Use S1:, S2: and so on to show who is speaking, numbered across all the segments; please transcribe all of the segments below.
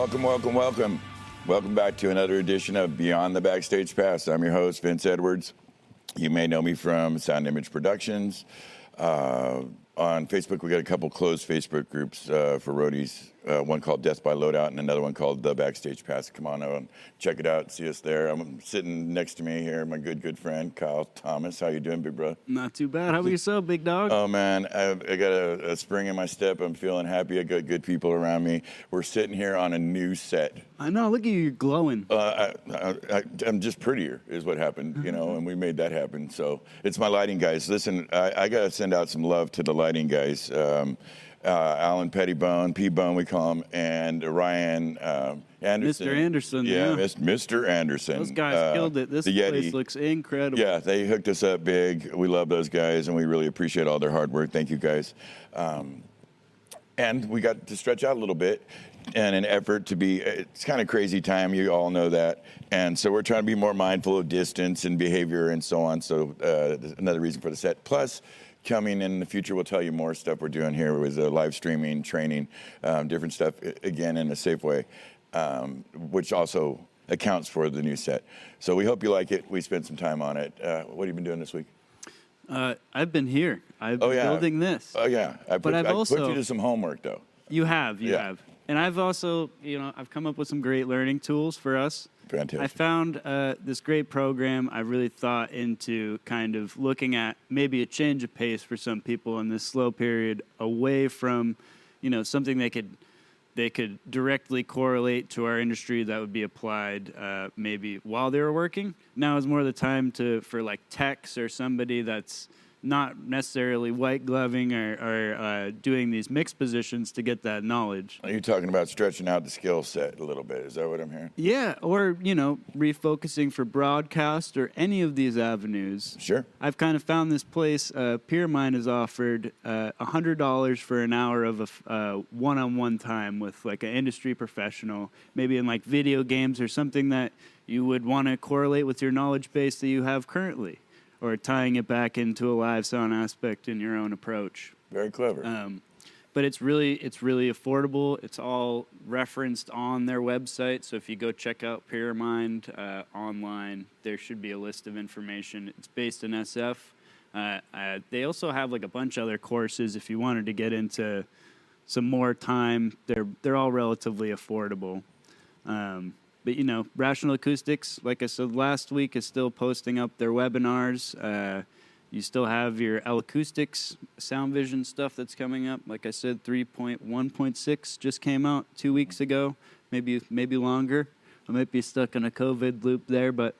S1: Welcome, welcome, welcome. Welcome back to another edition of Beyond the Backstage Pass. I'm your host, Vince Edwards. You may know me from Sound Image Productions. Uh, on Facebook, we got a couple closed Facebook groups uh, for roadies. Uh, one called Death by Loadout, and another one called The Backstage Pass. Come on out and check it out. See us there. I'm sitting next to me here, my good, good friend Kyle Thomas. How you doing, big bro?
S2: Not too bad. How about yourself, big dog?
S1: Oh man, I, I got a, a spring in my step. I'm feeling happy. I got good people around me. We're sitting here on a new set.
S2: I know. Look at you, you're glowing.
S1: Uh, I, I, I'm just prettier, is what happened, you know, and we made that happen. So it's my lighting guys. Listen, I, I got to send out some love to the lighting guys. Um, uh, Alan Pettibone, P Bone, we call him, and Ryan um, Anderson.
S2: Mr. Anderson,
S1: Yeah,
S2: yeah.
S1: Mr. Anderson.
S2: Those guys
S1: Uh,
S2: killed it. This place looks incredible.
S1: Yeah, they hooked us up big. We love those guys, and we really appreciate all their hard work. Thank you, guys. Um, and we got to stretch out a little bit in an effort to be it's kind of crazy time you all know that and so we're trying to be more mindful of distance and behavior and so on so uh, another reason for the set plus coming in the future we'll tell you more stuff we're doing here with uh, live streaming training um, different stuff again in a safe way um, which also accounts for the new set so we hope you like it we spent some time on it uh, what have you been doing this week
S2: Uh, I've been here. I've
S1: Oh,
S2: been
S1: yeah.
S2: building this.
S1: oh yeah i put,
S2: But I've
S1: I put
S2: also-
S1: you to some homework though
S2: You have. You
S1: Yeah.
S2: have. And I've also, you know, I've come up with some great learning tools for us.
S1: Fantastic.
S2: I found uh, this great program. I really thought into kind of looking at maybe a change of pace for some people in this slow period, away from, you know, something they could they could directly correlate to our industry that would be applied uh, maybe while they were working. Now is more the time to for like techs or somebody that's not necessarily white gloving or, or uh, doing these mixed positions to get that knowledge.
S1: Are you talking about stretching out the skill set a little bit? Is that what I'm hearing?
S2: Yeah, or you know, refocusing for broadcast or any of these avenues.
S1: Sure.
S2: I've kind of found this place. Uh, Pyramind has offered uh, hundred dollars for an hour of a f- uh, one-on-one time with like an industry professional, maybe in like video games or something that you would want to correlate with your knowledge base that you have currently, or tying it back into a live sound aspect in your own approach.
S1: Very clever.
S2: Um, but it's really it's really affordable. It's all referenced on their website. So if you go check out Pyramind uh, online, there should be a list of information. It's based in SF. Uh, uh, they also have like a bunch of other courses if you wanted to get into some more time. They're they're all relatively affordable. Um, but you know, Rational Acoustics, like I said last week, is still posting up their webinars. Uh, you still have your L Acoustics Sound Vision stuff that's coming up. Like I said, 3.1.6 just came out two weeks ago, maybe maybe longer. I might be stuck in a COVID loop there, but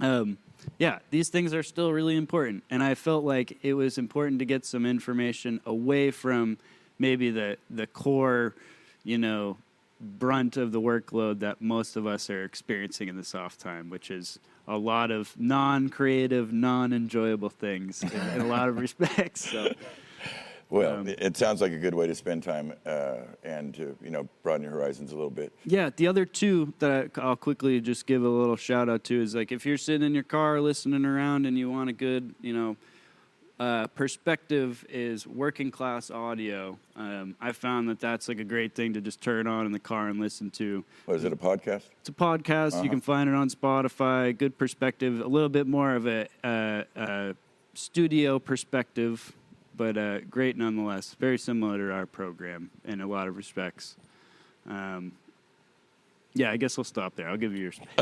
S2: um, yeah, these things are still really important. And I felt like it was important to get some information away from maybe the the core, you know, brunt of the workload that most of us are experiencing in this off time, which is a lot of non-creative, non-enjoyable things in, in a lot of respects. So
S1: well,
S2: um,
S1: it it sounds like a good way to spend time uh, and to you know broaden your horizons a little bit.
S2: Yeah, the other two that I'll quickly just give a little shout out to is like if you're sitting in your car listening around and you want a good, you know, uh, perspective is working class audio. Um, I found that that's like a great thing to just turn on in the car and listen to.
S1: What is it? A podcast?
S2: It's a podcast. You can find it on Spotify. Good perspective. A little bit more of a, uh, uh, studio perspective, but uh, great nonetheless. Very similar to our program in a lot of respects. Um, yeah, I guess we'll stop there. I'll give you yours.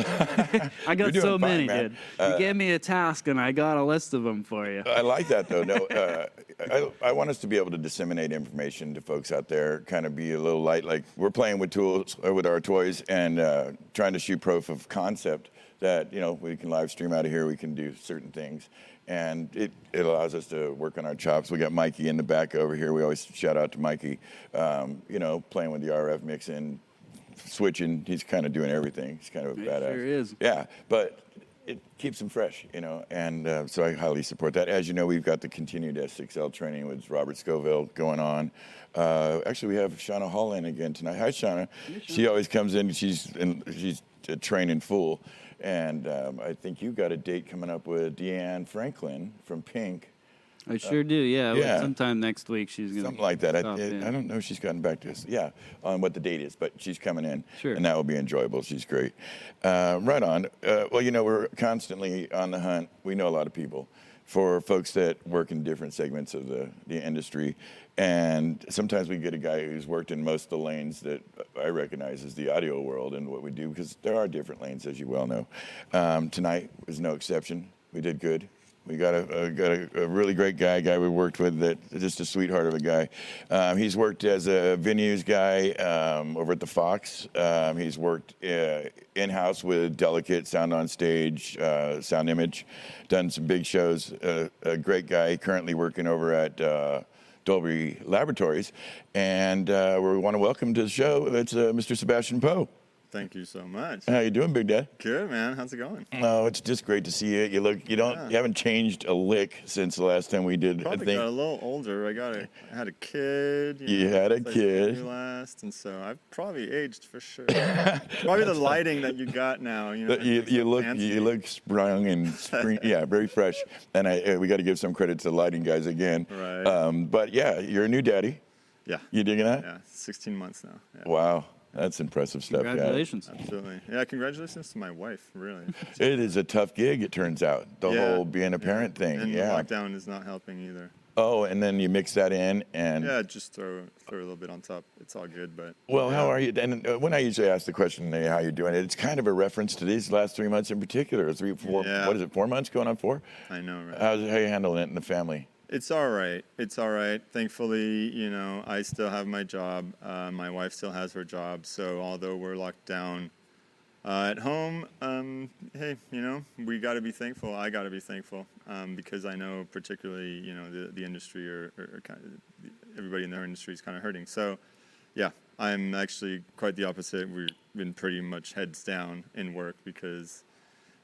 S2: I got so
S1: fine,
S2: many,
S1: man.
S2: dude. you gave me a task, and I got a list of them for you.
S1: I like that though. No, uh, I, I want us to be able to disseminate information to folks out there. Kind of be a little light, like we're playing with tools, uh, with our toys, and uh, trying to shoot proof of concept that you know we can live stream out of here. We can do certain things, and it, it allows us to work on our chops. We got Mikey in the back over here. We always shout out to Mikey. Um, you know, playing with the RF mixing, switching. He's kind of doing everything. He's kind of a
S2: He
S1: badass.
S2: sure is.
S1: Yeah, but it keeps him fresh, you know, and uh, so I highly support that. As you know, we've got the continued S6L training with Robert Scoville going on. Uh, actually, we have Shauna Hall in again tonight. Hi, Shauna. She always comes in. She's in, she's uh, training full, and um, I think you got a date coming up with Deanne Franklin from Pink.
S2: I sure do. Yeah. well,
S1: yeah.
S2: Sometime next week she's gonna
S1: Something like that. I. I don't know if she's gotten back to us. Yeah, on what the date is, but she's coming in.
S2: Sure.
S1: And that will be enjoyable. She's great. Uh, right on. Uh, well, you know, we're constantly on the hunt. We know a lot of people for folks that work in different segments of the, the industry. And sometimes we get a guy who's worked in most of the lanes that I recognize as the audio world and what we do, because there are different lanes, as you well know. Um, tonight was no exception. We did good. We got a, a got a, a really great guy, guy we worked with that just a sweetheart of a guy. Um, he's worked as a venues guy um, over at the Fox. Um, he's worked uh, in house with Delicate Sound on Stage, uh, Sound Image, done some big shows. Uh, a great guy, currently working over at. Uh, Dolby Laboratories, and uh, we want to welcome to the show. It's uh, Mr. Sebastian Poux.
S3: Thank you so much.
S1: How you doing, Big Dad?
S3: Good man. How's it going?
S1: Oh, it's just great to see you. You look, you don't,
S3: Yeah.
S1: you haven't changed a lick since the last time we did.
S3: Probably
S1: I think
S3: got a little older. I got a, I had a kid.
S1: You had a kid.
S3: last, and so I've probably aged for sure. probably the lighting that you got now. You, know,
S1: you, you look,
S3: fancy.
S1: you look sprung and spring, yeah, very fresh. And I, uh, we got to give some credit to the lighting guys again.
S3: Right.
S1: Um, but yeah, you're a new daddy.
S3: Yeah.
S1: You digging that?
S3: Yeah. 16 months now. Yeah.
S1: Wow, that's impressive stuff. yeah.
S2: Congratulations.
S3: Absolutely. Yeah. Congratulations to my wife. Really.
S1: It is a tough gig. It turns out the
S3: Yeah.
S1: whole being a parent thing.
S3: And
S1: yeah.
S3: the lockdown is not helping either.
S1: Oh, and then you mix that in, and
S3: Yeah. Just throw throw a little bit on top. It's all good, but.
S1: Well, how are you? And uh, when I usually ask the question, hey, "How you doing?" It's kind of a reference to these last three months in particular. Three, four.
S3: Yeah.
S1: What is it? Four months going on four?
S3: I know, right?
S1: How's how you handling it in the family?
S3: It's all right. It's all right. Thankfully, you know, I still have my job. Uh, my wife still has her job. So although we're locked down uh, at home, um, hey, you know, we got to be thankful. I got to be thankful um, because I know, particularly, you know, the the industry or, kind of everybody in their industry is kind of hurting. So, yeah, I'm actually quite the opposite. We've been pretty much heads down in work because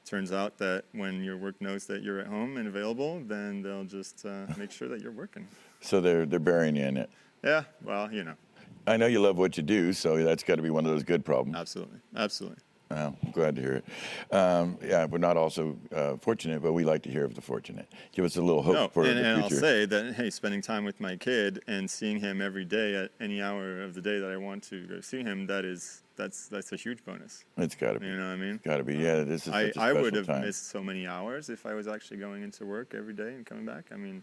S3: turns out that when your work knows that you're at home and available, then they'll just uh, make sure that you're working.
S1: So they're they're burying you in it.
S3: Yeah, well, you know,
S1: I know you love what you do, so that's got to be one of those good problems.
S3: absolutely, absolutely.
S1: Well, I'm glad to hear it. Um, yeah, we're not also uh, fortunate, but we like to hear of the fortunate. Give us a little hope
S3: No,
S1: for
S3: and,
S1: the
S3: and I'll say that hey, spending time with my kid and seeing him every day at any hour of the day that I want to go see him, that is that's that's a huge bonus.
S1: it's got to be.
S3: You know what I mean?
S1: Got to be. Yeah, this is
S3: I, I would have
S1: time.
S3: missed so many hours if I was actually going into work every day and coming back. I mean,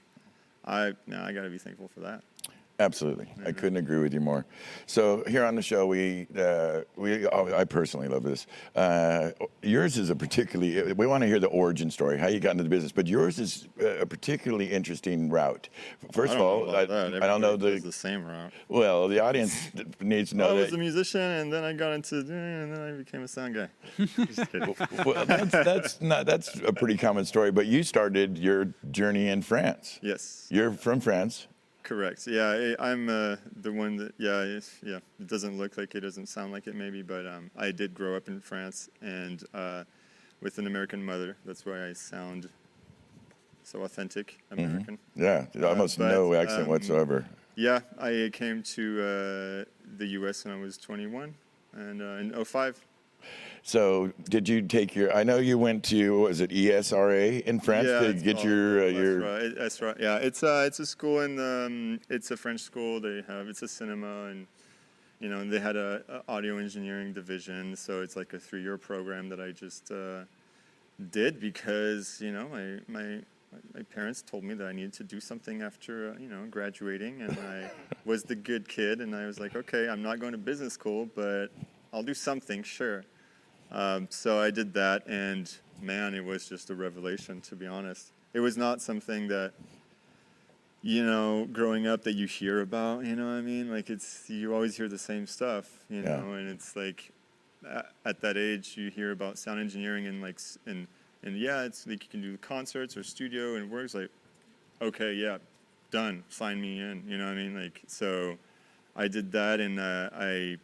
S3: I now I got to be thankful for that.
S1: Absolutely,
S3: Mm-hmm.
S1: I couldn't agree with you more. So here on the show, we uh, we oh, I personally love this. Uh, yours is a particularly we want to hear the origin story, how you got into the business, but yours is a particularly interesting route. First of all, I. I don't know the
S3: the same route.
S1: well, the audience needs to know
S3: I was a musician, and then I got into, and then I became a sound guy. Kidding.
S1: well, that's, that's not that's a pretty common story. But you started your journey in France.
S3: yes,
S1: You're from France.
S3: Correct. Yeah, I, I'm uh, the one that. Yeah, yeah. It doesn't look like it, doesn't sound like it, maybe, but um, I did grow up in France, and uh, with an American mother. That's why I sound so authentic American.
S1: Yeah, almost
S3: but,
S1: no accent
S3: um,
S1: whatsoever.
S3: Yeah, I came to uh, the U.S. when I was 21, and uh, in 05.
S1: So, did you take your? I know you went to was it ESRA in France to get
S3: called-
S1: your uh,
S3: that's
S1: your.
S3: right. That's right. Yeah, it's uh, it's a school in um, it's a French school. They have it's a cinema and you know they had a, a audio engineering division. So it's like a three year program that I just uh, did because you know my my. My parents told me that I needed to do something after, uh, you know, graduating, and I was the good kid, and I was like, okay, I'm not going to business school, but I'll do something, sure. Um, so I did that, and man, it was just a revelation, to be honest. It was not something that, you know, growing up that you hear about, you know what I mean? Like, it's, you always hear the same stuff, you
S1: Yeah.
S3: know, and it's like, at that age, you hear about sound engineering and, like, and, and yeah, it's like you can do concerts or studio and it works like, okay, yeah, done, sign me in, you know what I mean? Like, so I did that and uh, I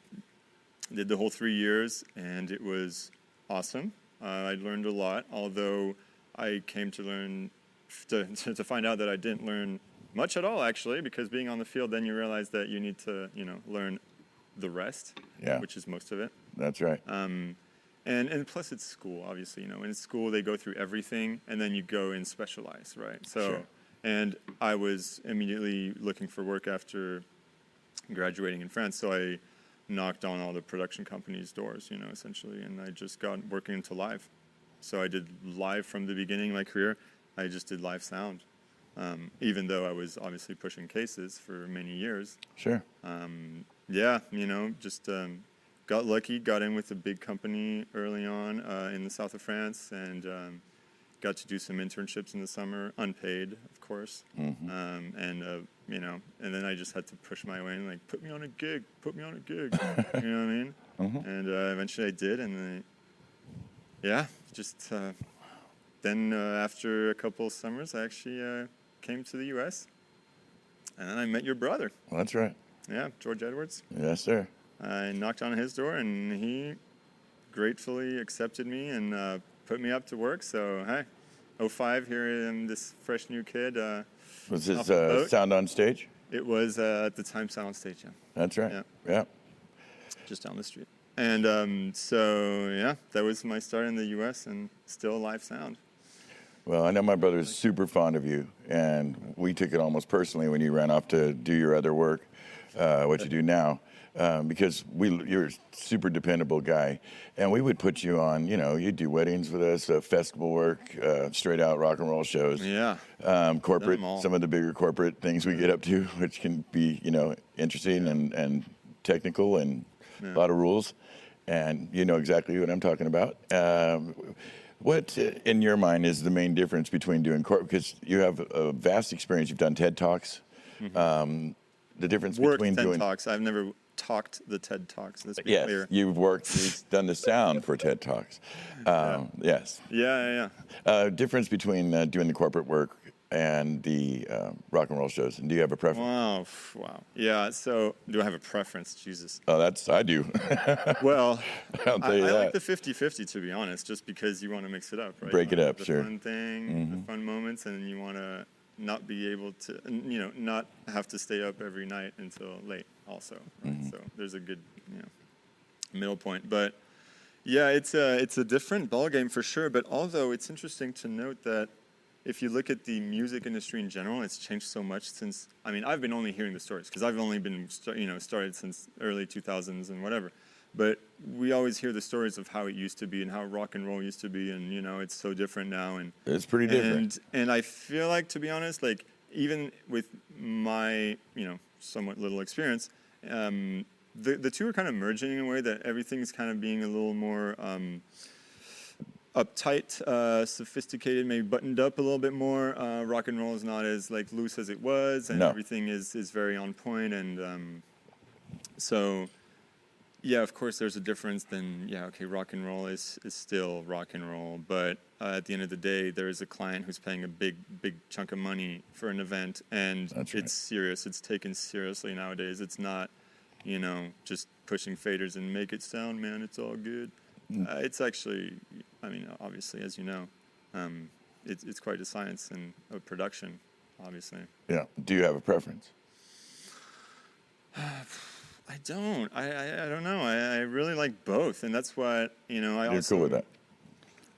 S3: did the whole three years, and it was awesome. Uh, I learned a lot, although I came to learn to, to find out that I didn't learn much at all, actually, because being on the field, then you realize that you need to, you know, learn the rest,
S1: Yeah.
S3: which is most of it.
S1: That's right.
S3: Um, and and plus it's school, obviously, you know. In school they go through everything, and then you go and specialize, right? So,
S1: Sure.
S3: and I was immediately looking for work after graduating in France. So I knocked on all the production companies' doors, you know, essentially, and I just got working into live. So I did live from the beginning of my career. I just did live sound, um, even though I was obviously pushing cases for many years.
S1: Sure.
S3: Um, yeah, you know, just um, got lucky, got in with a big company early on uh, in the south of France, and um, got to do some internships in the summer, unpaid, of course. Um, and uh, you know, and then I just had to push my way and like put me on a gig, put me on a gig. you know what I mean? And uh, eventually I did, and then, yeah, just uh, then uh, after a couple of summers, I actually uh, came to the U.S. And then I met your brother.
S1: Well, that's right.
S3: Yeah, George Edwards.
S1: Yes, sir.
S3: I knocked on his door, and he gratefully accepted me and uh, put me up to work. So, hey, 05, here I am, this fresh new kid.
S1: Was this uh, sound on stage?
S3: it was uh, at the time sound stage, yeah,
S1: That's right.
S3: Yeah.
S1: yeah.
S3: just down the street. And um, so, yeah, that was my start in the U.S. and still live sound.
S1: Well, I know my brother's super fond of you, and we took it almost personally when you ran off to do your other work, uh, what you do now, um, because we you're a super dependable guy, and we would put you on. You know, you'd do weddings with us, uh, festival work, uh, straight out rock and roll shows.
S3: Yeah.
S1: Um, corporate, some of the bigger corporate things we get up to, which can be you know interesting and and technical and a lot of rules, and you know exactly what I'm talking about. Um, what, uh, in your mind, is the main difference between doing corporate? Because you have a vast experience. You've done TED talks. Um, the difference
S3: Worked
S1: between
S3: TED
S1: doing
S3: Talks. I've never talked the TED Talks. Let's be
S1: yes,
S3: clear.
S1: you've worked. You've done the sound for TED talks. Um, Yes,
S3: Yeah, yeah, yeah.
S1: uh, difference between uh, doing the corporate work and the uh, rock and roll shows. And do you have a preference?
S3: Wow, wow. Yeah, so do I have a preference? Jesus.
S1: Oh, that's I do.
S3: Well,
S1: I'll tell
S3: I,
S1: you
S3: I
S1: that.
S3: like the 50 50 to be honest, just because you want to mix it up, right?
S1: Break it up,
S3: have
S1: sure.
S3: The fun thing, the fun moments, and you want to not be able to, you know, not have to stay up every night until late, also. Right? Mm-hmm. So there's a good, you know, middle point. But yeah, it's a, it's a different ballgame for sure. But although it's interesting to note that if you look at the music industry in general, it's changed so much since. I mean, I've been only hearing the stories because I've only been, you know, started since early 2000s and whatever. But we always hear the stories of how it used to be and how rock and roll used to be, and you know, it's so different now. And
S1: it's pretty different.
S3: and and I feel like, to be honest, like even with my you know somewhat little experience, um, the the two are kind of merging in a way that everything's kind of being a little more. Um, uptight, uh, sophisticated, maybe buttoned up a little bit more. Uh, rock and roll is not as like loose as it was, and
S1: No.
S3: everything is is very on point. And um, so, yeah, of course, there's a difference. Then, yeah, okay, rock and roll is is still rock and roll, but uh, at the end of the day, there is a client who's paying a big big chunk of money for an event, and
S1: right.
S3: it's serious. It's taken seriously nowadays. It's not, you know, just pushing faders and make it sound, man. It's all good.
S1: Mm.
S3: Uh, it's actually, I mean, obviously, as you know, um, it's it's quite a science and a production, obviously.
S1: yeah. Do you have a preference?
S3: I don't. I, I, I don't know. I, I really like both, and that's what you know. I
S1: You're
S3: also
S1: cool with that.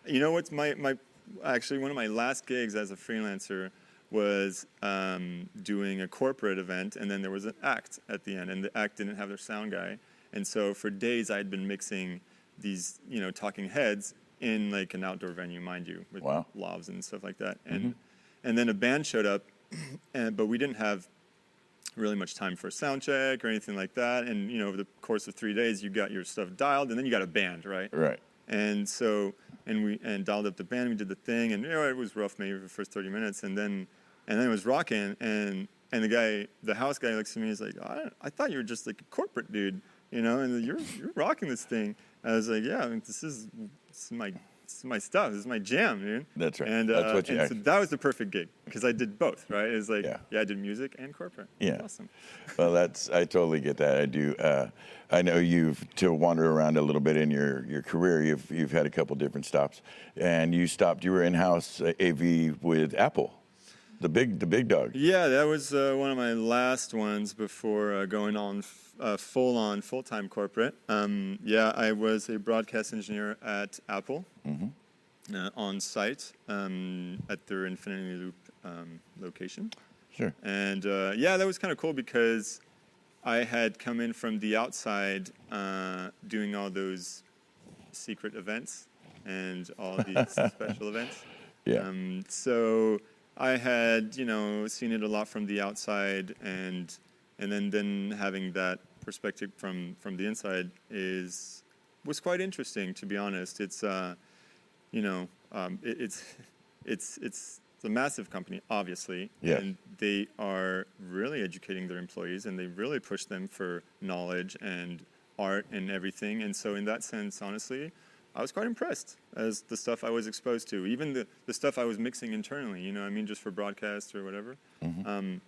S3: You know what's my my actually one of my last gigs as a freelancer was um, doing a corporate event, and then there was an act at the end, and the act didn't have their sound guy, and so for days I had been mixing these you know talking heads in like an outdoor venue, mind you, with
S1: Wow.
S3: and stuff like that, and and then a band showed up, and but we didn't have really much time for a sound check or anything like that. And you know, over the course of three days, you got your stuff dialed, and then you got a band, right?
S1: Right.
S3: And so, and we and dialed up the band. We did the thing, and you know, it was rough maybe for the first thirty minutes, and then and then it was rocking. And and the guy, the house guy, looks at me. He's like, I, I thought you were just like a corporate dude, you know, and you're you're rocking this thing. I was like, yeah, I mean, this is this is my this is my stuff. This is my jam, dude.
S1: That's right.
S3: And,
S1: That's
S3: uh,
S1: what you
S3: and so that was the perfect gig because I did both, right? It was like,
S1: Yeah.
S3: yeah, I did music and corporate.
S1: Yeah.
S3: Awesome.
S1: Well, that's I totally get that. I do. Uh, I know you've to wander around a little bit in your, your career. You've you've had a couple different stops, and you stopped. You were in house uh, AV with Apple, the big the big dog.
S3: Yeah, that was uh, one of my last ones before uh, going on f- uh, full on full time corporate. Um, yeah, I was a broadcast engineer at Apple uh, on site um, at their Infinity Loop um, location.
S1: Sure.
S3: And uh, yeah, that was kind of cool because I had come in from the outside uh, doing all those secret events and all these special events.
S1: Yeah.
S3: Um, so I had, you know, seen it a lot from the outside, and and then then having that perspective from from the inside is was quite interesting, to be honest. It's, uh, you know, um, it, it's it's it's a massive company, obviously,
S1: Yeah.
S3: and they are really educating their employees, and they really push them for knowledge and art and everything. And so, in that sense, honestly, I was quite impressed as the stuff I was exposed to, even the, the stuff I was mixing internally, you know, I mean, just for broadcast or whatever. Um,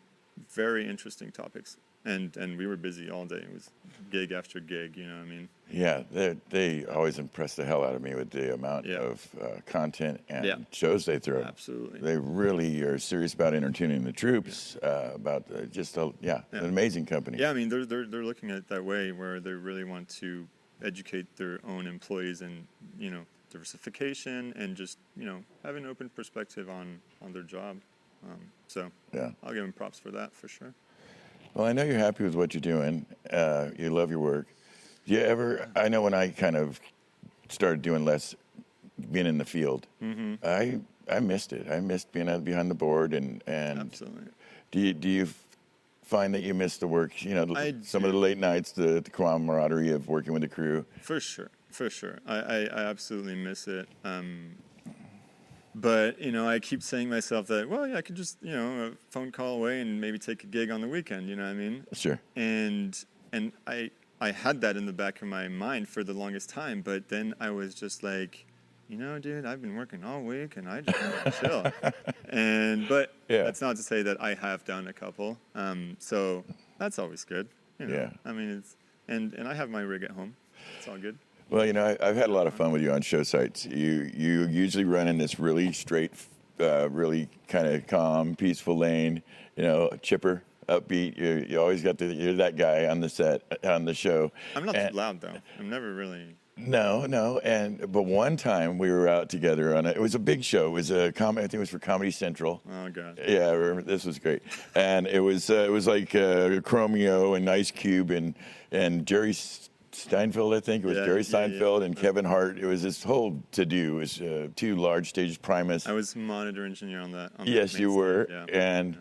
S3: very interesting topics. And, and we were busy all day. It was gig after gig, you know what I mean?
S1: Yeah, they they always impress the hell out of me with the amount
S3: Yeah.
S1: of uh, content and
S3: Yeah.
S1: shows they throw.
S3: Absolutely.
S1: They really are serious about entertaining the troops. Uh, about uh, just a, yeah,
S3: Yeah.
S1: an amazing company.
S3: Yeah, I mean, they're, they're, they're looking at it that way where they really want to educate their own employees and, you know, diversification and just, you know, have an open perspective on, on their job. Um, so
S1: Yeah.
S3: I'll give them props for that for sure.
S1: Well, I know you're happy with what you're doing. Uh, you love your work. Do you ever? I know when I kind of started doing less, being in the field,
S3: Mm-hmm.
S1: I I missed it. I missed being out behind the board and and
S3: Absolutely.
S1: Do you do you find that you miss the work? You know,
S3: I
S1: some of the late nights, the, the camaraderie of working with the crew.
S3: For sure, for sure. I, I, I absolutely miss it. Um, but you know, I keep saying myself that well, yeah, I could just you know a phone call away and maybe take a gig on the weekend. You know what I mean?
S1: Sure.
S3: And and I I had that in the back of my mind for the longest time. But then I was just like, you know, dude, I've been working all week and I just want to chill. And but
S1: Yeah.
S3: that's not to say that I have done a couple. Um, so that's always good. You know?
S1: Yeah.
S3: I mean, it's and and I have my rig at home. It's all good.
S1: Well, you know, I, I've had a lot of fun with you on show sites. You you usually run in this really straight, uh, really kind of calm, peaceful lane. You know, chipper, upbeat. You you always got the you're that guy on the set on the show.
S3: I'm not
S1: And-
S3: too loud though. I'm never really.
S1: No, no, and but one time we were out together on a, it was a big show. It was a com- I think it was for Comedy Central.
S3: Oh god.
S1: Yeah, I remember this was great, and it was uh, it was like uh, Chromeo and Ice Cube and and Jerry Steinfeld, I think it was
S3: Yeah,
S1: Jerry
S3: yeah, yeah.
S1: Steinfeld and Kevin Hart. It was this whole to do. It was uh, two large stages. Primus.
S3: I was monitor engineer on that. On
S1: yes,
S3: main
S1: you were,
S3: Yeah.
S1: and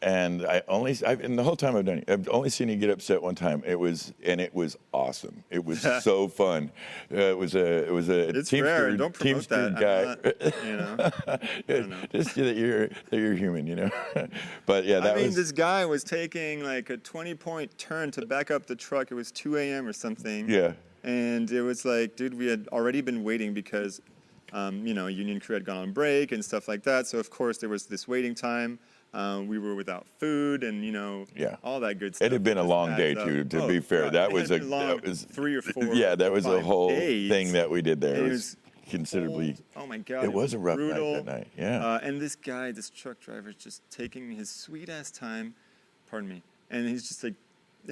S1: and I only I've, and the whole time I've done it, I've only seen you get upset one time. It was and it was awesome. It was so fun. Uh, it was a it was a
S3: It's
S1: Teamster,
S3: rare. Don't promote that.
S1: guy.
S3: Not, you know. Know.
S1: just that you're that you're human, you know. but yeah, that
S3: I mean,
S1: was
S3: this guy was taking like a 20 point turn to back up the truck. It was 2 a.m. or something.
S1: yeah.
S3: And it was like, dude, we had already been waiting because, um, you know, Union crew had gone on break and stuff like that. So, of course, there was this waiting time. Um, we were without food and, you know,
S1: Yeah.
S3: all that good stuff.
S1: It had been a long day
S3: up.
S1: too. To
S3: Oh,
S1: be fair,
S3: God,
S1: that
S3: it
S1: was a
S3: long,
S1: that was
S3: three or four.
S1: Yeah, that was a whole
S3: days.
S1: thing that we did there. It
S3: it
S1: was,
S3: was
S1: considerably.
S3: Oh my god!
S1: It was a rough night that night, yeah.
S3: Uh, and this guy, this truck driver, is just taking his sweet ass time. Pardon me. And he's just like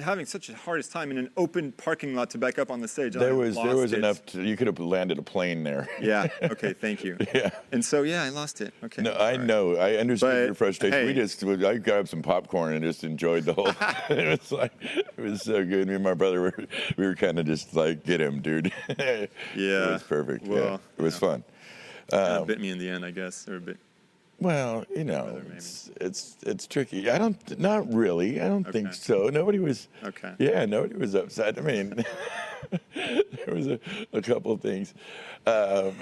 S3: having such a hardest time in an open parking lot to back up on the stage. I
S1: There was there was
S3: it.
S1: enough. To, you could have landed a plane there.
S3: Yeah. Okay. Thank you.
S1: Yeah.
S3: And so yeah, I lost it. Okay.
S1: No, I
S3: right.
S1: know. I understand your frustration. We just, I grabbed some popcorn and just enjoyed the whole. it was like, it was so good. Me and my brother were, we were kind of just like, get him, dude.
S3: Yeah.
S1: It was perfect. yeah,
S3: Well,
S1: it was
S3: yeah.
S1: fun.
S3: Kinda um, bit me in the end, I guess, or a bit.
S1: Well, you know,
S3: Brother,
S1: it's, it's it's tricky. I don't, not really. I don't think so. Nobody was.
S3: Okay.
S1: Yeah, nobody was upset. I mean, there was a, a couple of things. Um,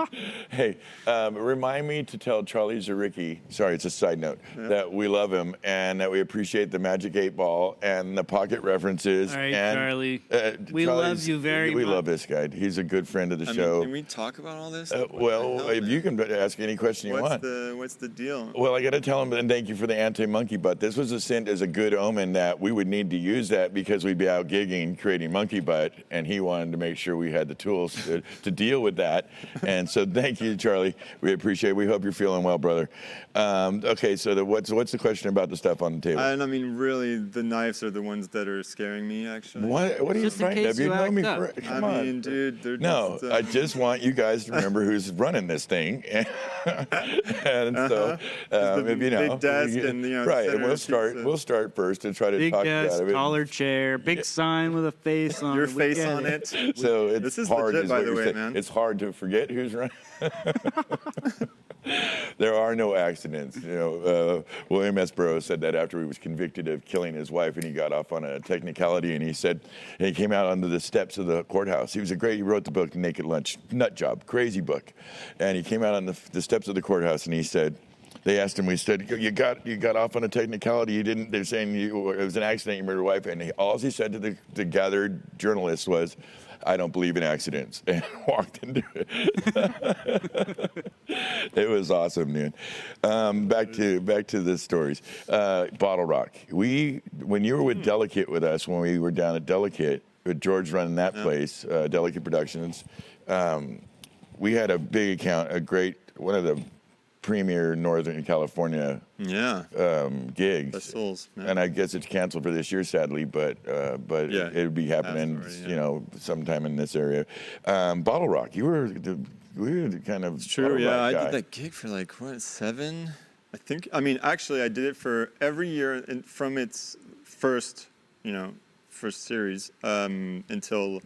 S1: hey, um, remind me to tell Charlie Zaricki. Sorry, it's a side note that we love him and that we appreciate the Magic Eight Ball and the pocket references.
S2: All right,
S1: and,
S2: Charlie.
S1: uh,
S2: We love you very much.
S1: We
S2: much.
S1: love this guy. He's a good friend of the
S3: I
S1: show.
S3: mean, can we talk about all this?
S1: uh, well, if you can ask any question you
S3: What's
S1: want.
S3: The What's the deal?
S1: Well, I got to tell him, and thank you for the anti-monkey butt. This was a sent as a good omen that we would need to use that because we'd be out gigging, creating monkey butt. butt, and he wanted to make sure we had the tools to, to deal with that. And so, thank you, Charlie. We appreciate. it. We hope you're feeling well, brother. Um, okay, so the, what's what's the question about the stuff on the table?
S3: And I mean, really, the knives are the ones that are scaring me. Actually.
S1: what what are you
S2: Just in
S1: frightened of? You
S2: you
S1: know me.
S2: up.
S1: For,
S3: I
S1: come on.
S3: mean, dude, they're
S1: No,
S3: just.
S1: I
S3: um,
S1: just want you guys to remember who's running this thing, and, so
S3: Uh-huh.
S1: um,
S3: the
S1: if you know,
S3: big desk
S1: we-
S3: and, you know,
S1: right, and we'll start. We'll start first and try to
S2: Big
S1: talk you out
S2: desk,
S1: of it.
S2: taller chair, big sign with a face on
S3: your
S2: it. We
S3: face
S2: get
S3: on it.
S1: So it's
S3: this is
S1: hard,
S3: legit,
S1: is
S3: by the way,
S1: saying.
S3: man.
S1: It's hard to forget who's running. there are no accidents. You know, uh, William S. Burroughs said that after he was convicted of killing his wife, and he got off on a technicality, and he said and he came out onto the steps of the courthouse. He was a great. He wrote the book Naked Lunch, nut job, crazy book, and he came out on the, the steps of the courthouse, and he said. They asked him. We said, "You got you got off on a technicality. You didn't." They're saying you, it was an accident. You murdered your wife, and he, all he said to the, the gathered journalists was, "I don't believe in accidents," and walked into it. it was awesome, dude. Um, back to back to the stories. Uh, BottleRock. We when you were with Delicate with us when we were down at Delicate with George running that place, uh, Delicate Productions. Um, we had a big account, a great one of the premier Northern California
S3: yeah.
S1: um, gigs.
S3: Festivals, yeah.
S1: And I guess it's canceled for this year, sadly, but uh, but
S3: Yeah,
S1: it, it'd be happening,
S3: already, yeah.
S1: you know, sometime in this area. Um, BottleRock, you were the, we were the kind of
S3: True.
S1: Bottle
S3: Yeah, I did that gig for like what seven? I think. I mean, actually, I did it for every year and from its first, you know, first series um, until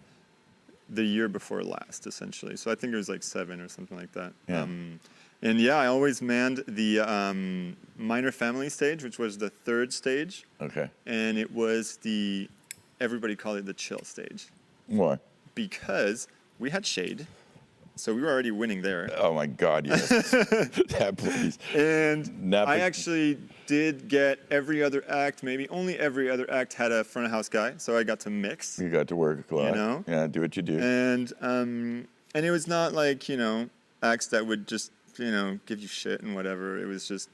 S3: the year before last, essentially. So I think it was like seven or something like that.
S1: Yeah.
S3: Um, and yeah, I always manned the um, Miner family stage, which was the third stage,
S1: Okay,
S3: and it was the everybody called it the chill stage
S1: why?
S3: because we had shade, so we were already winning there.
S1: Oh my God, yes, that please.
S3: And
S1: Napa-
S3: I actually did get every other act, maybe only every other act had a front of house guy, so I got to mix.
S1: You got to work a lot.
S3: know?
S1: yeah, do what you do.
S3: And um, and it was not like you know acts that would just you know give you shit and whatever. It was just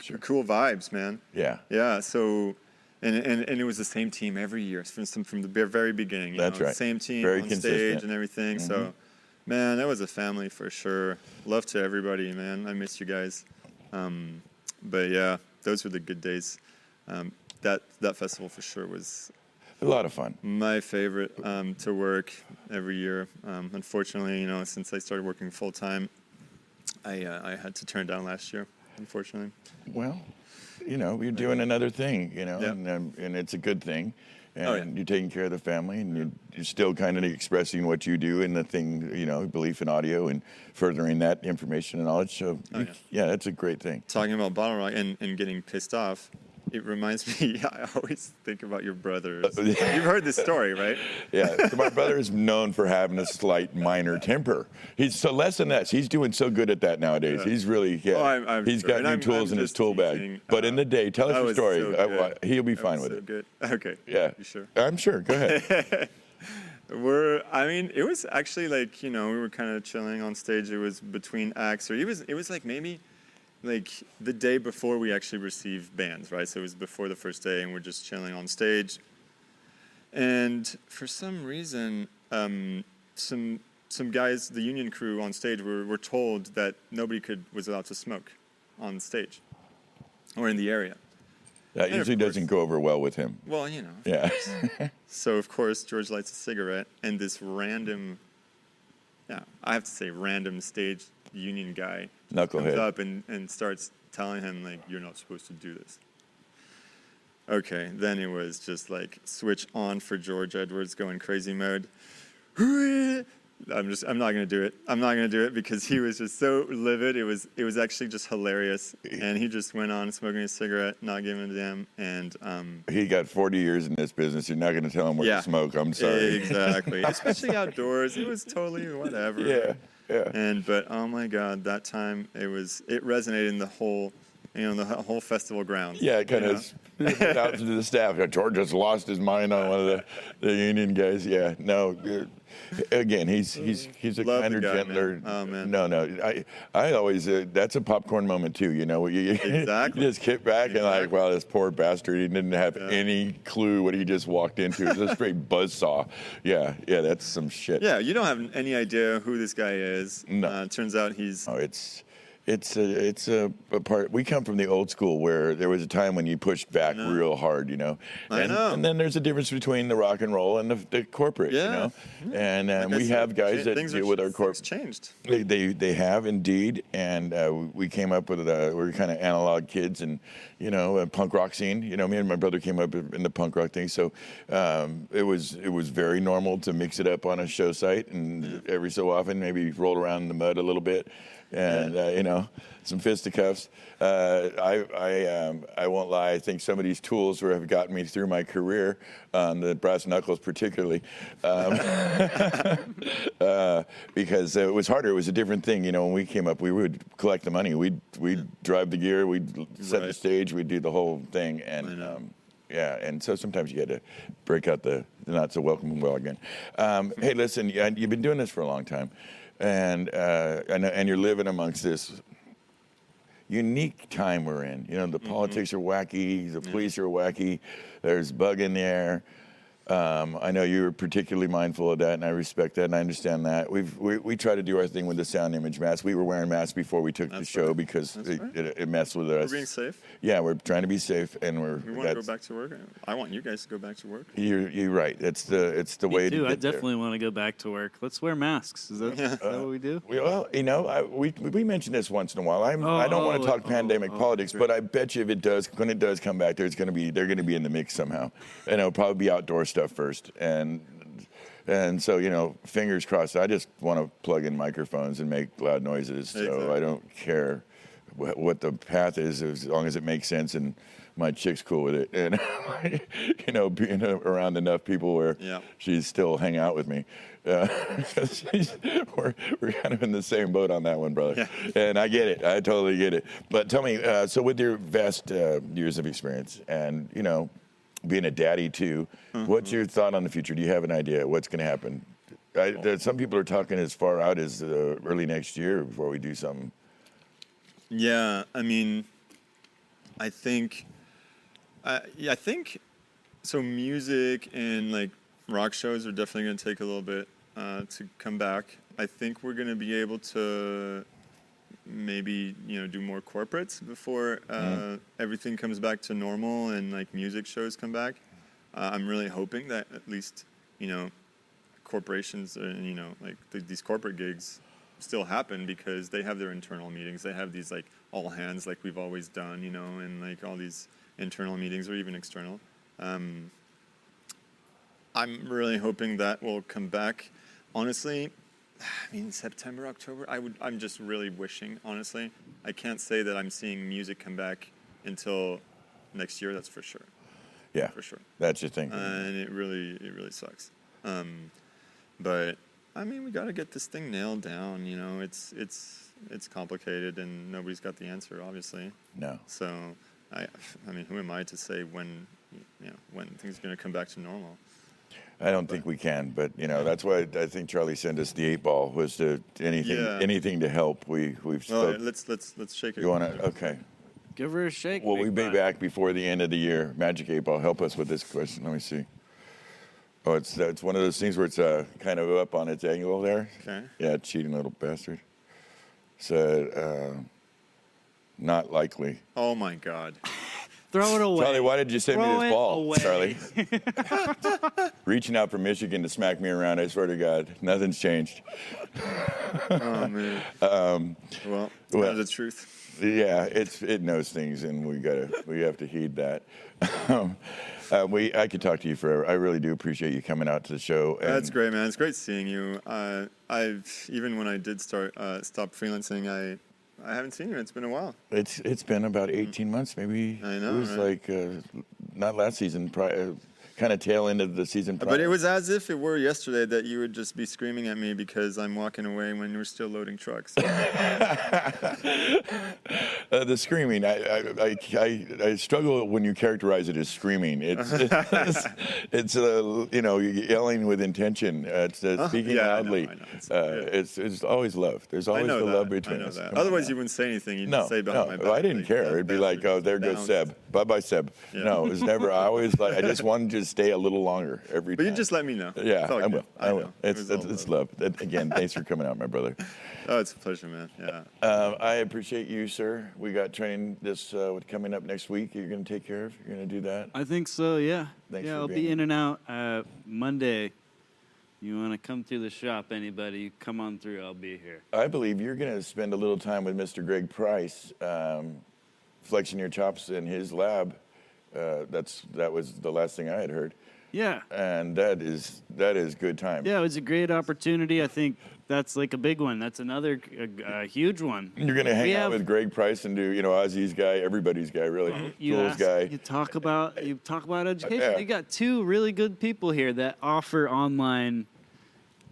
S1: Sure.
S3: cool vibes, man.
S1: yeah,
S3: Yeah. So. And, and, and it was the same team every year from some, from the very beginning. You
S1: That's
S3: know,
S1: right.
S3: Same team
S1: Very
S3: on
S1: consistent. Mm-hmm.
S3: stage and everything. So, man, that was a family for sure. Love to everybody, man. I miss you guys. Um, but yeah, those were the good days. Um, that that festival for sure was
S1: a lot of fun.
S3: my favorite um, to work every year. Um, unfortunately, you know, since I started working full time, I uh, I had to turn down last year. Unfortunately.
S1: Well, you know, you're doing another thing, you know,
S3: Yeah.
S1: and, um, and it's a good thing. And
S3: Oh, yeah.
S1: you're taking care of the family, and you're, you're still kind of expressing what you do and the thing, you know, belief in audio and furthering that information and knowledge. So,
S3: Oh,
S1: you-
S3: yeah.
S1: yeah, that's a great thing.
S3: talking about BottleRock and, and getting pissed off, it reminds me. I always think about your brothers.
S1: Uh,
S3: You've heard this story, right?
S1: Yeah, so my brother is known for having a slight minor temper. He's so less than us. He's doing so good at that nowadays.
S3: Yeah.
S1: He's really yeah.
S3: Oh, I'm- I'm
S1: he's
S3: sure.
S1: got
S3: And
S1: new
S3: I'm-
S1: tools in his tool bag. But in
S3: Uh,
S1: the day, tell us your story.
S3: so
S1: I- I- he'll be fine with
S3: so
S1: it.
S3: Good. Okay.
S1: Yeah,
S3: You sure?
S1: I'm sure. Go ahead.
S3: We're. I mean, it was actually like you know we were kind of chilling on stage. It was between acts, or it was it was like maybe like the day before we actually received bands, right? So it was before the first day, and we're just chilling on stage. And for some reason, um, some some guys, the union crew on stage, were, were told that nobody could was allowed to smoke on stage or in the area.
S1: That
S3: And
S1: usually doesn't go over well with him.
S3: Well, you know,
S1: Yeah.
S3: so of course George lights a cigarette, and this random, yeah, I have to say random stage union guy comes up and, and starts telling him like, "You're not supposed to do this." Okay, then it was just like switch on for George Edwards going crazy mode. I'm just I'm not gonna do it. I'm not gonna do it because he was just so livid. It was it was actually just hilarious, and he just went on smoking a cigarette, not giving a damn, and um,
S1: He got 40 years in this business. You're not going to tell him where
S3: Yeah.
S1: to smoke. I'm sorry.
S3: Exactly. Especially outdoors. It was totally whatever.
S1: Yeah, yeah.
S3: And but oh my god, that time it was it resonated in the whole you know, the whole festival ground.
S1: Yeah, it kind
S3: you
S1: of spit out to the staff. George just lost his mind on one of the, the union guys. Yeah, no. uh, Again, he's he's he's a
S3: Love
S1: kinder,
S3: guy, man.
S1: gentler.
S3: Oh, man.
S1: No, no. I I always uh, that's a popcorn moment too. You know, you, you
S3: Exactly.
S1: just kick back and like,
S3: Exactly.
S1: wow, this poor bastard. He didn't have
S3: Yeah.
S1: any clue what he just walked into. It's a straight buzzsaw. Yeah, yeah, that's some shit.
S3: Yeah, you don't have any idea who this guy is.
S1: No.
S3: Uh, turns out he's
S1: Oh, it's it's a it's a, a part. We come from the old school where there was a time when you pushed back real hard, you know.
S3: I
S1: and,
S3: know.
S1: And then there's a difference between the rock and roll and the, the corporate, you
S3: Yeah.
S1: know. And um,
S3: like
S1: we
S3: said,
S1: have guys that deal
S3: are-
S1: with our
S3: things
S1: corporate.
S3: changed.
S1: They, they they have indeed, and uh, we came up with uh, we are kind of analog kids, and you know, a punk rock scene. You know, me and my brother came up in the punk rock thing, so um, it was it was very normal to mix it up on a show site, and every so often maybe roll around in the mud a little bit, and uh, you know, some fisticuffs. Uh, I I um, I won't lie. I think some of these tools were, have gotten me through my career, um, the brass knuckles particularly. Um, uh, because it was harder. It was a different thing. You know, when we came up, we would collect the money. We'd we'd drive the gear. We'd set the stage. We'd do the whole thing. And um, yeah, and so sometimes you got to break out the, the not so welcome well again. Um, hey, listen, you've been doing this for a long time, and uh, and and you're living amongst this unique time we're in. You know, the politics are wacky, the police are wacky, there's bug in the air. Um, I know you're particularly mindful of that, and I respect that, and I understand that. We've we, we try to do our thing with the sound image mask. We were wearing masks before we took the show
S3: right.
S1: because it,
S3: right.
S1: it, it messed with us.
S3: We're being safe.
S1: Yeah, we're trying to be safe, and we're.
S3: We want to go back to work. I want you guys to go back to work.
S1: You're you're right. It's the it's the way
S2: Me
S1: to
S2: too.
S1: get
S2: I
S1: there.
S2: definitely want to go back to work. Let's wear masks. Is that, is that what we do?
S1: We- Well, you know, I, we we mention this once in a while. I'm,
S2: Oh,
S1: I don't want
S2: oh,
S1: to talk
S2: oh,
S1: pandemic
S2: oh,
S1: politics,
S2: sure.
S1: but I bet you if it does, when it does come back, there's going to be they're going to be in the mix somehow, and it'll probably be outdoor stuff first, and and so you know, fingers crossed. I just want to plug in microphones and make loud noises, so
S3: Exactly.
S1: I don't care what, what the path is as long as it makes sense and. My chick's cool with it, and you know, being around enough people where
S3: Yeah.
S1: she's still hang out with me. Uh, she's- we're, we're kind of in the same boat on that one, brother. And I get it. I totally get it. But tell me, uh, so with your vast uh, years of experience and, you know, being a daddy too, what's your thought on the future? Do you have an idea what's going to happen? I, there, some people are talking as far out as uh, early next year before we do something.
S3: Yeah, I mean, I think, uh, yeah, I think, so music and like rock shows are definitely going to take a little bit uh, to come back. I think we're going to be able to maybe you know do more corporates before uh, everything comes back to normal and like music shows come back. Uh, I'm really hoping that at least you know corporations and you know like th- these corporate gigs still happen because they have their internal meetings. They have these like all hands like we've always done, you know, and like all these internal meetings or even external. Um, I'm really hoping that will come back. Honestly, I mean September, October. I would. I'm just really wishing. Honestly, I can't say that I'm seeing music come back until next year. That's for sure.
S1: Yeah,
S3: For sure.
S1: that's your thing.
S3: And it really, it really sucks. Um, but I mean, we got to get this thing nailed down. You know, it's it's it's complicated, and nobody's got the answer, obviously.
S1: no.
S3: So, I, I mean, who am I to say when, you know, when things are going to come back to normal?
S1: I don't think we can, but you know that's why I think Charlie sent us the eight ball was to anything
S3: Yeah.
S1: anything to help. We we've
S3: Well,
S1: spoke.
S3: let's let's let's shake it.
S1: you want to okay?
S2: Give her a shake.
S1: Well, we'll be
S2: butt.
S1: back before the end of the year. Magic eight ball, help us with this question. Let me see. Oh, it's it's one of those things where it's uh, kind of up on its angle there.
S3: Okay.
S1: Yeah, cheating little bastard. Said uh, not likely.
S3: Oh my God.
S2: Throw it away.
S1: Charlie, why did you send
S2: Throw
S1: me this ball,
S2: away.
S1: Charlie? Reaching out from Michigan to smack me around. I swear to God, nothing's changed.
S3: Oh man.
S1: Um,
S3: well,
S1: well-
S3: that's the truth.
S1: Yeah, it's it knows things, and we gotta we have to heed that. Um, uh, we I could talk to you forever. I really do appreciate you coming out to the show. And
S3: That's great, man. It's great seeing you. Uh, I've even when I did start uh, stop freelancing, I I haven't seen you. It's been a while.
S1: It's it's been about eighteen months, maybe.
S3: I know,
S1: It was
S3: right?
S1: like uh, not last season. Pri- uh, kind of tail end of the season.
S3: But it was as if it were yesterday that you would just be screaming at me because I'm walking away when you're still loading trucks.
S1: Uh, the screaming, I, I, I, I, struggle when you characterize it as screaming. It's, it's, it's uh, you know, yelling with intention. Uh, it's uh, speaking
S3: yeah, I know,
S1: loudly.
S3: I know. It's-
S1: uh, it's, it's always love. There's always the
S3: that.
S1: love between us. on
S3: Otherwise,
S1: now.
S3: you wouldn't say anything. You'd
S1: No,
S3: say behind
S1: no,
S3: my back.
S1: I didn't
S3: like,
S1: care. It'd be like, oh, there goes. Seb. Bye bye, Seb.
S3: Yeah.
S1: No, it was never. I always like. I just wanted to stay a little longer every
S3: But
S1: time.
S3: you just let me know.
S1: Yeah, I will. I, will.
S3: know. It
S1: It's, it's, it's
S3: love.
S1: love. Again, thanks for coming out, my brother.
S3: Oh, it's a pleasure, man. Yeah.
S1: Um, I appreciate you, sir. We got training this uh, coming up next week. You're going to take care of. You're going to do that.
S2: I think so. Yeah.
S1: Thanks
S2: yeah,
S1: for
S2: I'll
S1: being
S2: be in and out uh, Monday. You want to come through the shop? Anybody? Come on through. I'll be here.
S1: I believe you're going to spend a little time with Mr. Greg Price, um, flexing your chops in his lab. Uh, that's that was the last thing I had heard,
S2: Yeah.
S1: and that is that is good time.
S2: Yeah, it was a great opportunity. I think that's like a big one. That's another a, a huge one.
S1: You're going to hang
S2: We
S1: out
S2: have-
S1: with Greg Price and do you know Ozzy's guy, everybody's guy, really,
S2: You ask-
S1: guy.
S2: You talk about you talk about education.
S1: Yeah.
S2: You got two really good people here that offer online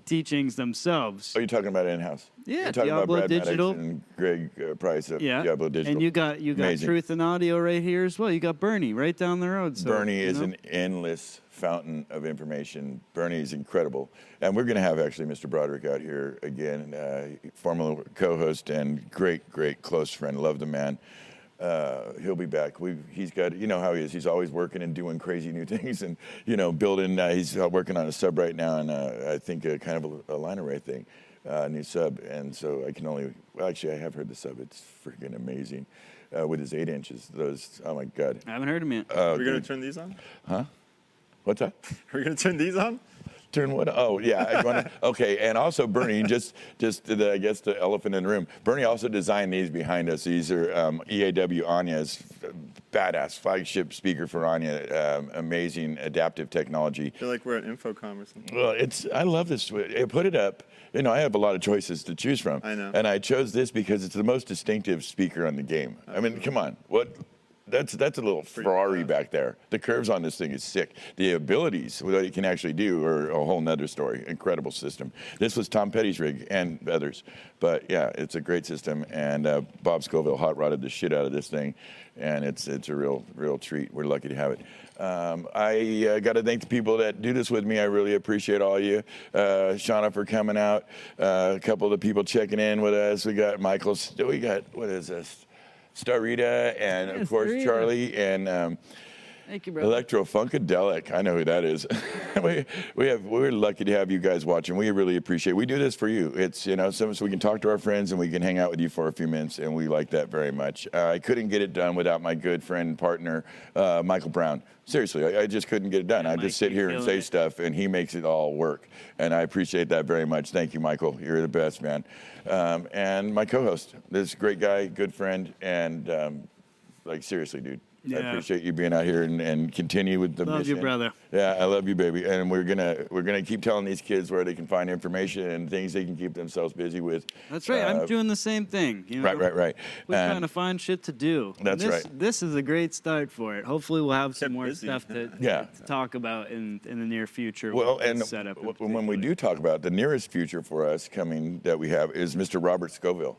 S2: teachings themselves.
S1: Are you talking about in-house?
S2: Yeah,
S1: You're talking
S2: Diablo
S1: about Brad Maddox
S2: Digital.
S1: and Greg uh, Price of
S2: yeah,
S1: Diablo Digital.
S2: and you got you got
S1: Amazing.
S2: Truth and Audio right here as well. You got Bernie right down the road. So,
S1: Bernie is
S2: know.
S1: an endless fountain of information. Bernie is incredible. And we're going to have actually Mr. Broderick out here again, uh, former co host and great, great close friend. Love the man. Uh, he'll be back. We, he's got, you know how he is. He's always working and doing crazy new things, and you know, building. Uh, he's uh, working on a sub right now, and uh, I think a kind of a, a line array thing, uh, new sub. And so I can only, well, actually, I have heard the sub. It's freaking amazing, uh, with his eight inches. Those, oh my god.
S2: I haven't heard him yet.
S1: Oh,
S3: Are we gonna turn these on? Huh?
S1: What's that?
S3: Are we going to turn these on?
S1: Turn what? Oh, yeah. I wanna, okay, and also Bernie, just just the, I guess the elephant in the room. Bernie also designed these behind us. These are um, EAW Anya's badass flagship speaker for Anya. Um, amazing adaptive technology.
S3: I feel like we're at InfoComm or something.
S1: Well, it's I love this. I put it up. You know, I have a lot of choices to choose from.
S3: I know.
S1: And I chose this because it's the most distinctive speaker on the game. I mean, come on, what? That's that's a little Ferrari
S3: fast.
S1: back there. The curves on this thing is sick. The abilities, what it can actually do, are a whole nother story. Incredible system. This was Tom Petty's rig and others, but yeah, it's a great system. And uh, Bob Scovill hot rodded the shit out of this thing, and it's it's a real real treat. We're lucky to have it. Um, I uh, got to thank the people that do this with me. I really appreciate all you. Uh, Shauna for coming out. Uh, a couple of the people checking in with us. We got Michael. We got what is this? Starita and of course. Charlie and um,
S2: Thank you, brother.
S1: Electro Funkadelic. I know who that is. we we have we're lucky to have you guys watching. We really appreciate. It. We do this for you. It's you know so, so we can talk to our friends and we can hang out with you for a few minutes, and we like that very much. Uh, I couldn't get it done without my good friend and partner uh, Michael Brown. Seriously, I, I just couldn't get it done. I
S2: Mike,
S1: just sit here and say
S2: it.
S1: stuff, and he makes it all work, and I appreciate that very much. Thank you, Michael. You're the best, man. Um, and my co-host, this great guy, good friend, and um, like seriously, dude. I appreciate you being out here and, and continue with the
S2: Love you, brother.
S1: Yeah, I love you, baby. And we're gonna we're gonna keep telling these kids where they can find information and things they can keep themselves busy with.
S2: That's right.
S1: Uh,
S2: I'm doing the same thing. You know?
S1: Right, right, right.
S2: We're
S1: And-
S2: trying to find shit to do.
S1: That's
S2: this,
S1: right.
S2: This is a great start for it. Hopefully, we'll have some
S3: Kept
S2: more
S3: busy.
S2: stuff to,
S1: Yeah.
S2: to talk about in, in the near future.
S1: Well, and
S2: in
S1: w- when we do talk about the nearest future for us coming that we have is Mr. Robert Scovill.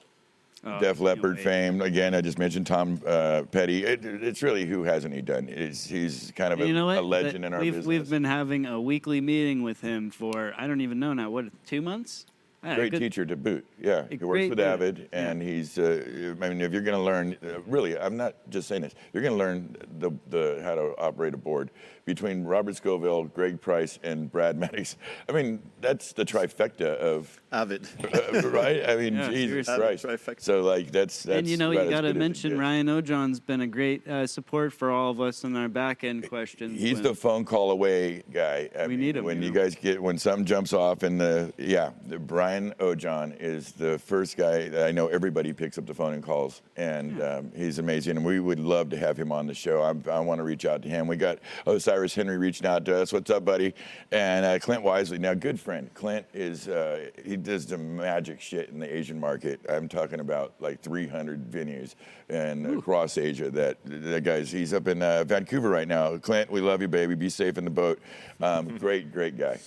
S2: Oh,
S1: Def Leppard fame. Again, I just mentioned Tom uh, Petty. It, it's really who hasn't he done? It's, he's kind of a,
S2: you know
S1: a legend
S2: That-
S1: in our
S2: we've,
S1: business.
S2: We've been having a weekly meeting with him for I don't even know now. What two months? Yeah,
S1: great
S2: good-
S1: teacher to boot. Yeah, he works with
S2: dude.
S1: Avid, and he's. Uh, I mean, if you're going to learn, uh, really, I'm not just saying this. You're going to learn the the how to operate a board between Robert Scovill, Greg Price, and Brad Maddox. I mean, that's the trifecta of.
S3: Avid.
S1: uh, right? I mean,
S2: Yeah,
S1: Jesus. Christ.
S3: Trifecta.
S1: So, like, that's that's.
S2: and you know, you got to
S1: good as it
S2: mention. Ryan Ojohn's been a great uh, support for all of us in our back end questions.
S1: He's
S2: when-
S1: the phone call away guy. I
S2: We
S1: mean,
S2: need him,
S1: when
S2: you
S1: you
S2: know?
S1: guys get when something jumps off and the yeah, the Brian Ryan Ojon is the first guy that I know everybody picks up the phone and calls, and um, he's amazing. And we would love to have him on the show. I, I want to reach out to him. We got Osiris Henry reaching out to us. What's up, buddy? And uh, Clint Wisely, now good friend. Clint is uh, he does the magic shit in the Asian market. I'm talking about like 300 venues and across Asia. That that guy's he's up in uh, Vancouver right now. Clint, we love you, baby. Be safe in the boat. Um, great, great guy.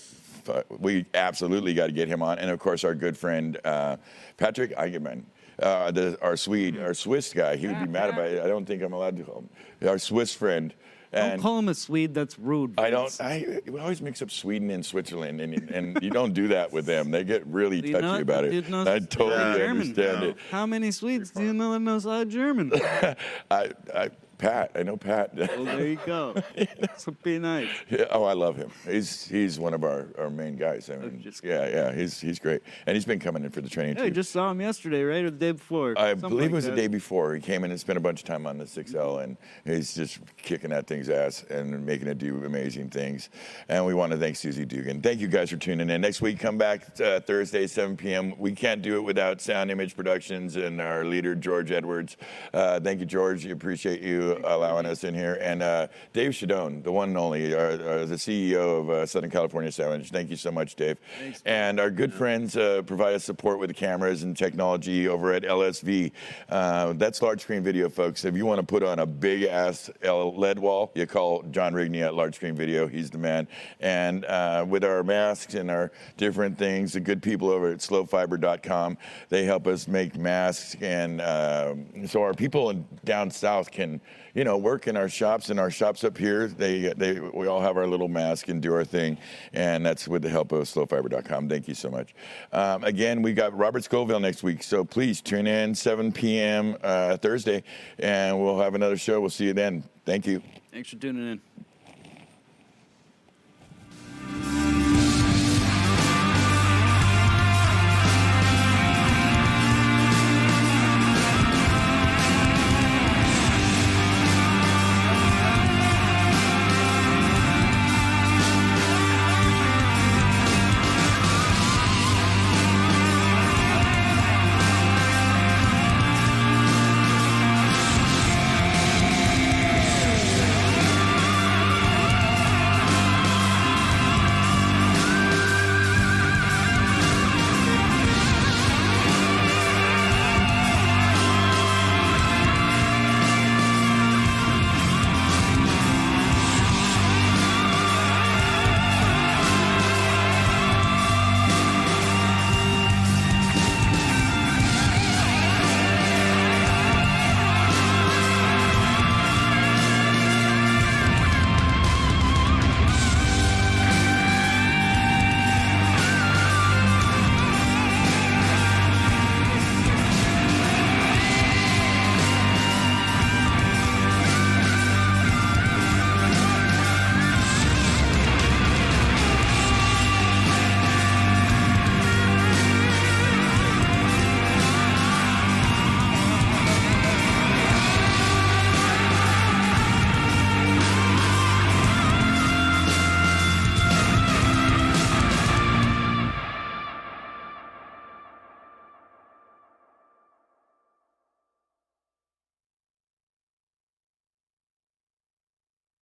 S1: We absolutely got to get him on, and of course our good friend uh, Patrick Eigenman. Uh, the, our Swede, our Swiss guy, he would be mad about it. I don't think I'm allowed to call him. Our Swiss friend.
S2: Don't call him a Swede. That's rude.
S1: I don't. I we always mix up Sweden and Switzerland, and and you don't do that with them. They get really
S2: Do
S1: touchy
S2: know-
S1: about it. I totally
S2: German?
S1: understand
S3: No.
S1: it.
S2: How many Swedes do you know that knows how German?
S1: I, I, Pat, I know Pat.
S2: well, there you go. So be nice.
S1: Yeah, oh, I love him. He's he's one of our, our main guys. I mean,
S2: just-
S1: yeah, yeah, he's he's great, and he's been coming in for the training
S2: Hey,
S1: too.
S2: just saw him yesterday, right, or the day before?
S1: I believe
S2: like
S1: it was
S2: that.
S1: the day before. He came in and spent a bunch of time on the 6L, and he's just kicking that thing's ass and making it do amazing things. And we want to thank Susie Dugan. Thank you guys for tuning in. Next week, come back uh, Thursday, 7 p.m. We can't do it without Sound Image Productions and our leader, George Edwards. Uh, thank you, George. We appreciate you allowing us in here. And uh, Dave Shadoan, the one and only, our, our, the CEO of uh, Southern California Sandwich. Thank you so much, Dave.
S2: Thanks,
S1: And our good friends uh, provide us support with the cameras and technology over at LSV. Uh, that's large screen video, folks. If you want to put on a big ass LED wall, you call John Rigney at Large Screen Video. He's the man. And uh, with our masks and our different things, the good people over at slowfiber.com, they help us make masks. And um so our people in, down south can, you know, work in our shops and our shops up here. They, they, we all have our little mask and do our thing. And that's with the help of slowfiber.com. Thank you so much. Um, again, we got Robert Scovill next week. So please tune in 7 p.m. Uh, Thursday and we'll have another show. We'll see you then. Thank you.
S2: Thanks for tuning in.